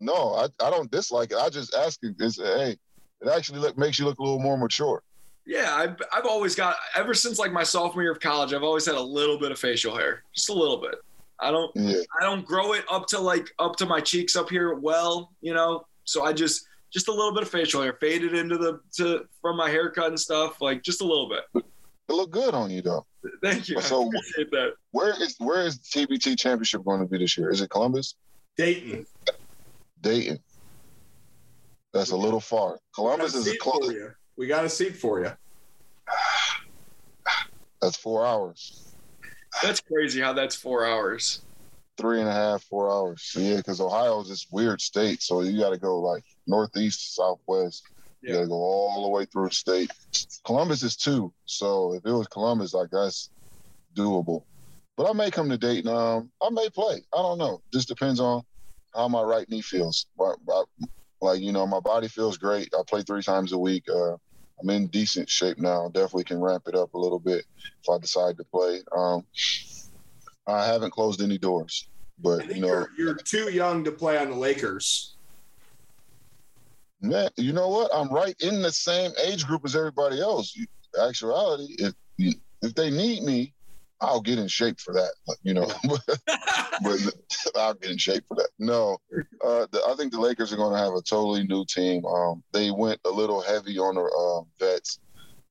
No, I, I don't dislike it. I just ask you, is hey, it actually look, makes you look a little more mature. Yeah, I've, I've always got ever since like my sophomore year of college. I've always had a little bit of facial hair, just a little bit. I don't yeah. I don't grow it up to like up to my cheeks up here well, you know. So I just just a little bit of facial hair faded into the to from my haircut and stuff, like just a little bit. It look good on you though. Thank you. So appreciate that. Where is where is TBT championship going to be this year? Is it Columbus? Dayton. Dayton. That's a little far. Columbus is a close. We got a seat for you. That's four hours. That's crazy how that's four hours. Three and a half, four hours. So, yeah, because Ohio is this weird state. So you got to go like northeast, southwest. You got to go all the way through the state. Columbus is two. So if it was Columbus, I guess doable. But I may come to Dayton. Um, I may play. I don't know. Just depends on how my right knee feels. Like, you know, my body feels great. I play three times a week. Uh, I'm in decent shape now. Definitely can ramp it up a little bit if I decide to play. Um, I haven't closed any doors, but you know, you're, you're, too young to play on the Lakers. Man, you know what? I'm right in the same age group as everybody else. Actuality, if if they need me, I'll get in shape for that. You know, [laughs] but I'll get in shape for that. No, uh, the, I think the Lakers are going to have a totally new team. Um, they went a little heavy on the uh, vets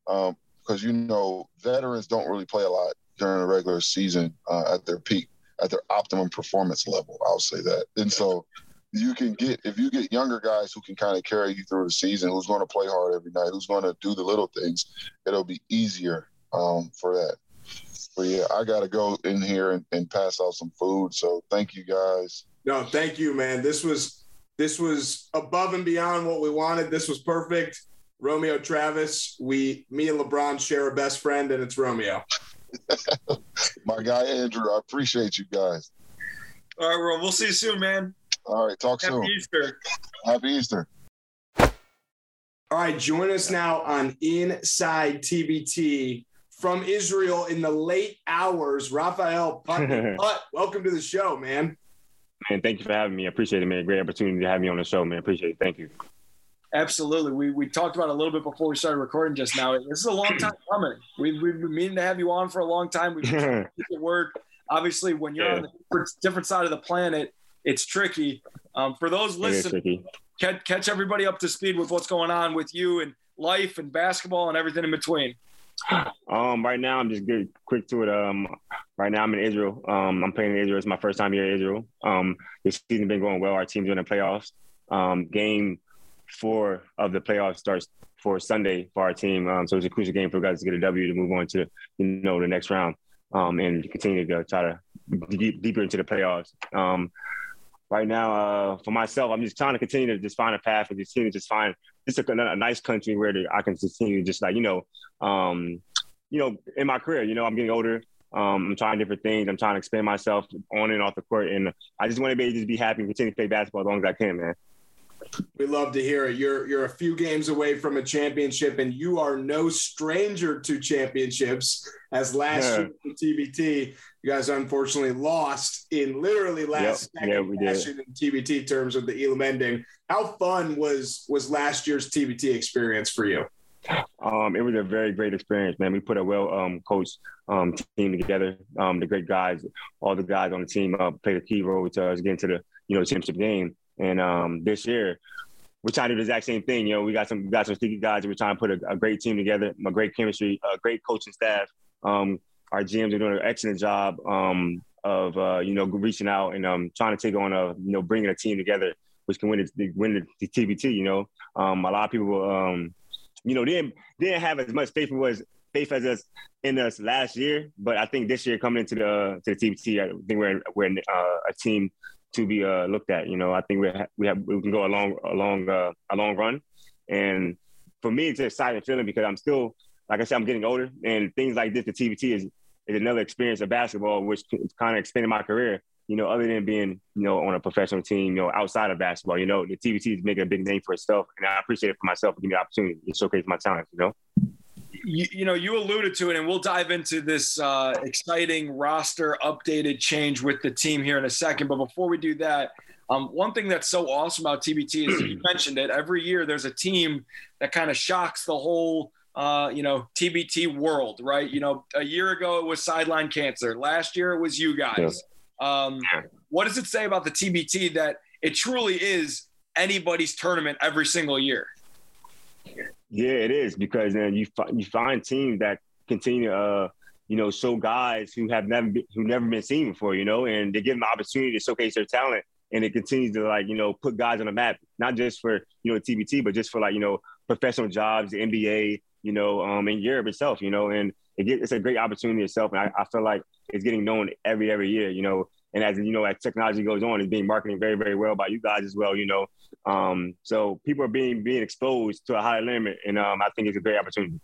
because um, you know veterans don't really play a lot during the regular season uh, at their peak, at their optimum performance level. I'll say that, and so you can get if you get younger guys who can kind of carry you through the season, who's going to play hard every night, who's going to do the little things, it'll be easier um, for that. But yeah, I got to go in here and, and pass out some food. So thank you guys. No, thank you, man. This was this was above and beyond what we wanted. This was perfect. Romeo Travis, we me and LeBron share a best friend, and it's Romeo. [laughs] My guy Andrew, I appreciate you guys. All right, bro. We'll see you soon, man. All right, talk Happy soon. Easter. Happy Easter. All right, join us now on Inside TBT from Israel in the late hours. Raphael [laughs] Putt, welcome to the show, man. Man, thank you for having me. I appreciate it, man. Great opportunity to have me on the show, man. Appreciate it. Thank you. Absolutely. We, we talked about a little bit before we started recording just now. This is a long time coming. We've, we've been meaning to have you on for a long time. We've been the word. Obviously, when you're yeah. on the different side of the planet, it's tricky. Um, for those listening, catch, catch everybody up to speed with what's going on with you and life and basketball and everything in between. Um, right now I'm just good, quick to it. Um, right now I'm in Israel. Um, I'm playing in Israel. It's my first time here in Israel. Um, this season been going well. Our team's in the playoffs. Um, game four of the playoffs starts for Sunday for our team. Um, so it's a crucial game for guys to get a W to move on to you know the next round um, and continue to try to deep, deeper into the playoffs. Um, right now, uh, for myself, I'm just trying to continue to just find a path and continue to just find just a, a nice country where I can continue just like you know, um, you know, in my career, you know, I'm getting older. Um, I'm trying different things. I'm trying to expand myself on and off the court, and I just want to be just be happy and continue to play basketball as long as I can, man. We love to hear it. You're you're a few games away from a championship, and you are no stranger to championships. As last year for TBT, you guys unfortunately lost in literally last yep. second yeah, in TBT terms of the Elam ending. How fun was was last year's TBT experience for you? Um, it was a very great experience, man. We put a well um, coached um, team together. Um, the great guys, all the guys on the team uh, played a key role to us getting to the you know championship game. And um, this year, we're trying to do the exact same thing. You know, we got some we got some sticky guys. We're trying to put a, a great team together, a great chemistry, a great coaching staff. Um, our GMs are doing an excellent job um, of uh, you know reaching out and um, trying to take on a you know bringing a team together, which can win the win the, TBT. You know, um, a lot of people um, you know didn't didn't have as much faith as faith as us in us last year, but I think this year coming into the to the TBT, I think we're we're uh, a team to be uh, looked at. You know, I think we ha- we have we can go a long a long uh, a long run, and for me, it's an exciting feeling because I'm still like I said, I'm getting older, and things like this, the TBT is is another experience of basketball, which kind of expanded my career. You know, other than being you know on a professional team, you know, outside of basketball, you know, the TBT is making a big name for itself, and I appreciate it for myself to give me the opportunity to showcase my talents. You know you, you, know, you alluded to it, and we'll dive into this uh, exciting roster updated change with the team here in a second. But before we do that, um, one thing that's so awesome about TBT is you [clears throat] mentioned it. Every year, there's a team that kind of shocks the whole, uh, you know, TBT world, right? You know, a year ago it was sideline cancer. Last year it was you guys. Um, what does it say about the TBT that it truly is anybody's tournament every single year? Yeah, it is because then you you find teams that continue to uh, you know show guys who have never been, who never been seen before, you know, and they give them the opportunity to showcase their talent, and it continues to like you know put guys on the map, not just for you know TBT, but just for like you know professional jobs, the NBA, you know, um, in Europe itself, you know, and it get, it's a great opportunity itself, and I, I feel like it's getting known every every year, you know, and as you know, as technology goes on, it's being marketed very, very well by you guys as well. You know, um, so people are being being exposed to a higher limit, and um, I think it's a great opportunity.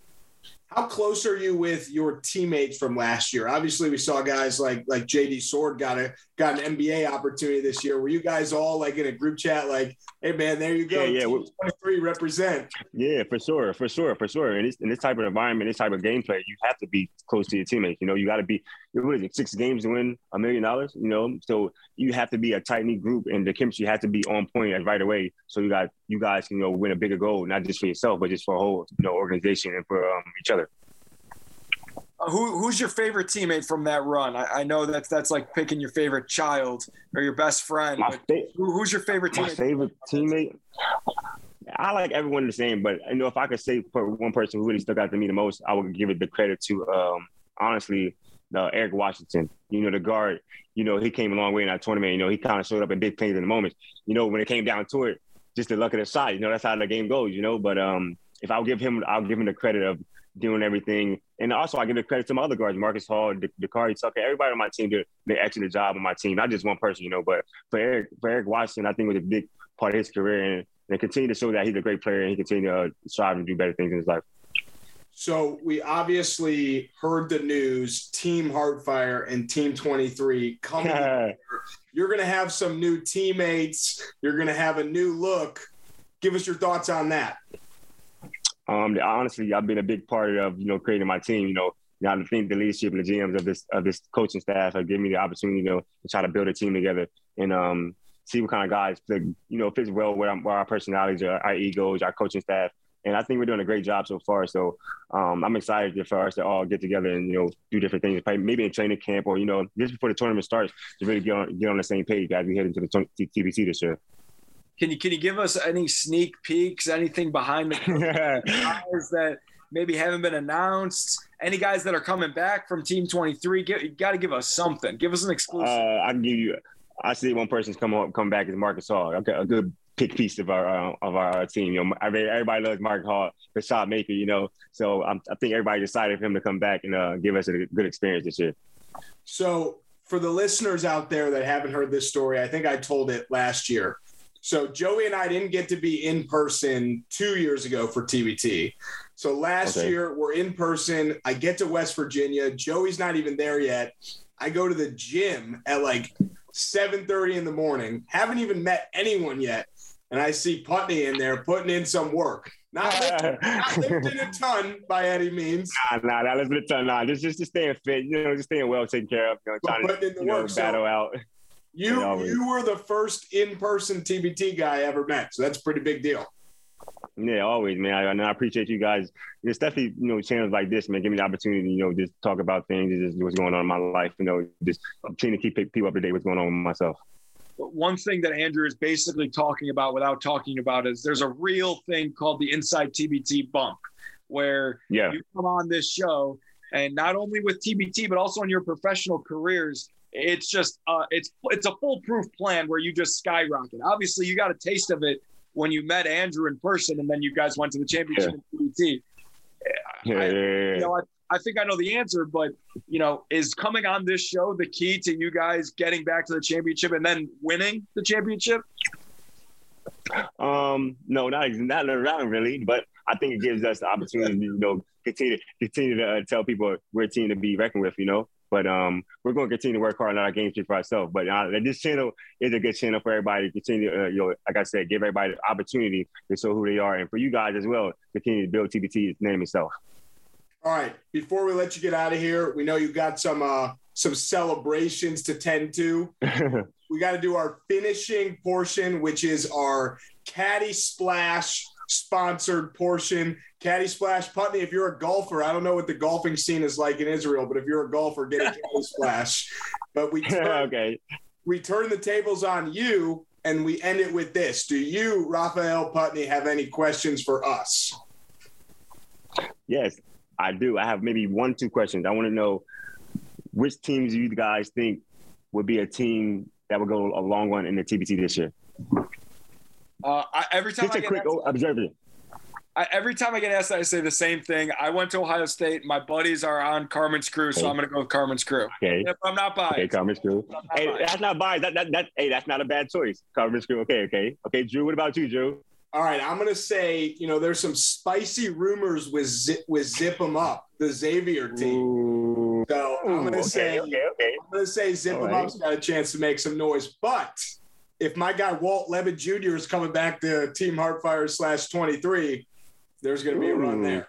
How close are you with your teammates from last year? Obviously, we saw guys like like JD Sword got a got an NBA opportunity this year. Were you guys all like in a group chat, like, "Hey, man, there you go, yeah, yeah. twenty three represent"? Yeah, for sure, for sure, for sure. In this, in this type of environment, this type of gameplay, you have to be close to your teammates. You know, you got to be. What is it? Six games to win a million dollars. You know, so you have to be a tight knit group, and the chemistry has to be on point right away. So you got you guys can you know win a bigger goal, not just for yourself, but just for a whole you know organization and for um, each other. Uh, who, who's your favorite teammate from that run? I, I, know that's that's like picking your favorite child or your best friend. Fa- who, who's your favorite teammate? My favorite teammate. I like everyone the same, but you know, if I could say for one person who really stuck out to me the most, I would give it the credit to um, honestly the Eric Washington. You know, the guard. You know, he came a long way in that tournament. You know, he kind of showed up in big things in the moment. You know, when it came down to it, just the luck of the shot. You know, that's how the game goes. You know, but um, if I'll give him, I'll give him the credit of doing everything. And also, I give the credit to my other guards, Marcus Hall, Dakari Tucker, everybody on my team did an excellent job on my team. Not just one person, you know, but for Eric, for Eric Washington, I think was a big part of his career and, and continue to show that he's a great player and he continue to uh, strive and do better things in his life. So we obviously heard the news, Team Heartfire and Team 23 coming. [laughs] You're going to have some new teammates. You're going to have a new look. Give us your thoughts on that. Um, honestly, I've been a big part of you know creating my team. You know, now I think the leadership and the GMs of this of this coaching staff have given me the opportunity, you know, to try to build a team together and um, see what kind of guys that, you know fits well with our personalities, our, our egos, our coaching staff. And I think we're doing a great job so far. So um, I'm excited for us to all get together and you know do different things, maybe in training camp or you know just before the tournament starts to really get on get on the same page as we head into the TBT this year. Can you can you give us any sneak peeks, anything behind the [laughs] guys that maybe haven't been announced? Any guys that are coming back from Team 23? Get, you got to give us something. Give us an exclusive. Uh, I can give you. I see one person's come up, come back is Marcus Hall. Okay, a good pick piece of our uh, of our team. You know, I mean, everybody loves Mark Hall, the shot maker. You know, so I'm, i think everybody decided for him to come back and uh, give us a good experience this year. So, for the listeners out there that haven't heard this story, I think I told it last year. So Joey and I didn't get to be in person two years ago for TBT. So last okay. year we're in person. I get to West Virginia. Joey's not even there yet. I go to the gym at like 7:30 in the morning. Haven't even met anyone yet. And I see Putney in there putting in some work. Not, [laughs] lifting, not lifting a ton by any means. Nah, nah, not lifting a ton. Nah, just just, just staying fit. You know, just staying well taken care of. You know, trying to you know, battle so, out. You you were the first in person TBT guy I ever met, so that's a pretty big deal. Yeah, always, man. I, and I appreciate you guys. It's definitely, you know, channels like this, man, give me the opportunity, you know, just talk about things, just what's going on in my life, you know, just trying to keep people up to date what's going on with myself. One thing that Andrew is basically talking about without talking about is there's a real thing called the Inside TBT bump, where yeah. you come on this show and not only with TBT, but also in your professional careers, it's just uh, it's it's a foolproof plan where you just skyrocket. Obviously, you got a taste of it when you met Andrew in person, and then you guys went to the championship yeah. in TBT. Yeah, I, yeah, yeah. You know, I, I think I know the answer, but you know, is coming on this show the key to you guys getting back to the championship and then winning the championship? Um, no, not not around really, but I think it gives us the opportunity to you know continue continue to uh, tell people we're a team to be reckoned with. You know, but um, we're going to continue to work hard on our game for ourselves. But uh, this channel is a good channel for everybody to continue, uh, you know, like I said, give everybody the opportunity to show who they are, and for you guys as well, continue to build TBT's name itself. All right. Before we let you get out of here, we know you've got some uh, some celebrations to tend to. [laughs] we got to do our finishing portion, which is our caddy splash sponsored portion. Caddy Splash Putney, if you're a golfer, I don't know what the golfing scene is like in Israel, but if you're a golfer, get a Caddy [laughs] Splash. But we [laughs] turn, okay. we turn the tables on you and we end it with this. Do you, Raphael Putney, have any questions for us? Yes, I do. I have maybe one, two questions. I want to know which teams you guys think would be a team that would go a long run in the TBT this year. Uh, I, every time just I a quick asked, observer. I, every time I get asked, I say the same thing. I went to Ohio State. My buddies are on Carmen's crew, so okay. I'm going to go with Carmen's crew. Okay. If I'm not biased. Okay, Carmen's crew. Hey, biased. that's not biased. That, that, that, hey, that's not a bad choice. Carmen's crew. Okay, okay. Okay, Drew, what about you, Drew? All right, I'm going to say, you know, there's some spicy rumors with zip, with Zip 'em Up, the Xavier team. Ooh. So I'm going to okay, say, okay, okay. I'm going to say Zip 'em right. Up's got a chance to make some noise, but if my guy Walt Levitt Jr. is coming back to Team Heartfire slash 23, there's going to be a run there.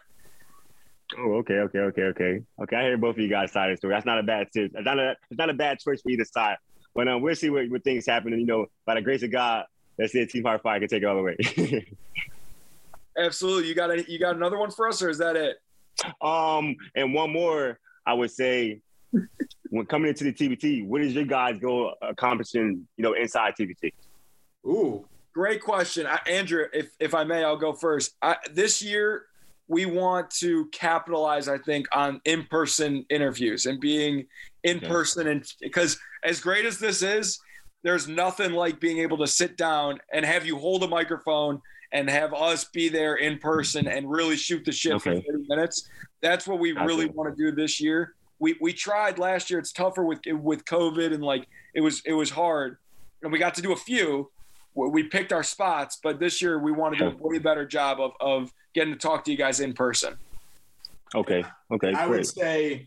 Oh, okay, okay, okay, okay, okay. I hear both of you guys' side of the story. That's not a bad. tip. It's not a. It's not a bad choice for either side. But um, we'll see what, what things happen. And you know, by the grace of God, let's see if Team Heartfire can take it all the way. [laughs] Absolutely. You got a, you got another one for us, or is that it? Um, and one more. I would say when coming into the TBT, what is your guys' goal accomplishing, you know, inside TBT? Ooh, great question, I, Andrew. If if I may, I'll go first. I, this year, we want to capitalize, I think, on in-person interviews and being in okay. person, and because as great as this is, there's nothing like being able to sit down and have you hold a microphone and have us be there in person and really shoot the shit okay. for 30 minutes. That's what we really want to do this year we we tried last year. It's tougher with with COVID and like it was it was hard, and we got to do a few. We picked our spots, but this year we want to do a way better job of of getting to talk to you guys in person. Okay. Okay. I great. would say,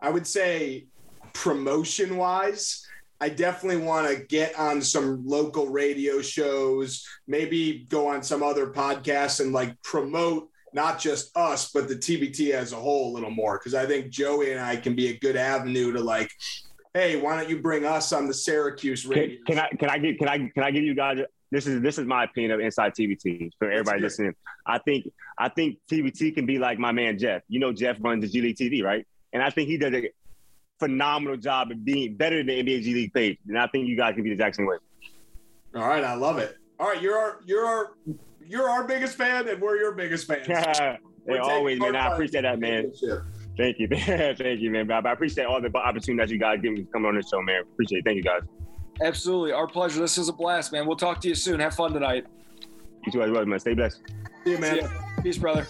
I would say, promotion wise, I definitely want to get on some local radio shows, maybe go on some other podcasts and like promote not just us, but the TBT as a whole a little more. Cause I think Joey and I can be a good avenue to like, hey, why don't you bring us on the Syracuse radio? Can, can I can I get can I can I give you guys this is this is my opinion of inside TBT for everybody listening. I think I think TBT can be like my man Jeff. You know Jeff runs the G League TV, right? And I think he does a phenomenal job of being better than the NBA G League page. And I think you guys can be the Jackson way. All right, I love it. All right, you're our you're our you're our biggest fan, and we're your biggest fans. [laughs] hey, We're always, man. I appreciate that, man. Thank you, [laughs] man. thank you, man. But I appreciate all the opportunities you guys give me to come on this show, man. Appreciate it. Thank you, guys. Absolutely. Our pleasure. This is a blast, man. We'll talk to you soon. Have fun tonight. You too as well, man. Stay blessed. See you, man. See ya. Peace, brother.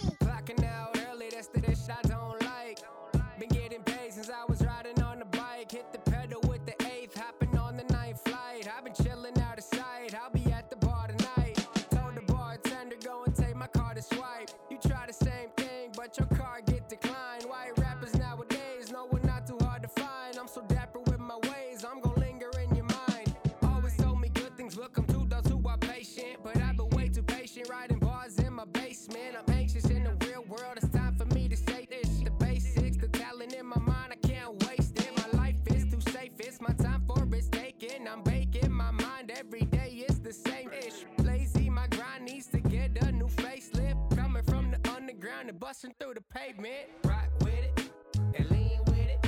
busting through the pavement. Rock with it and lean with it.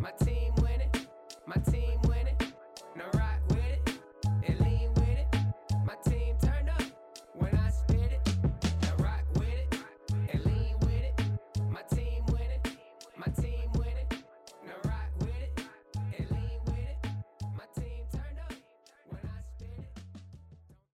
My team.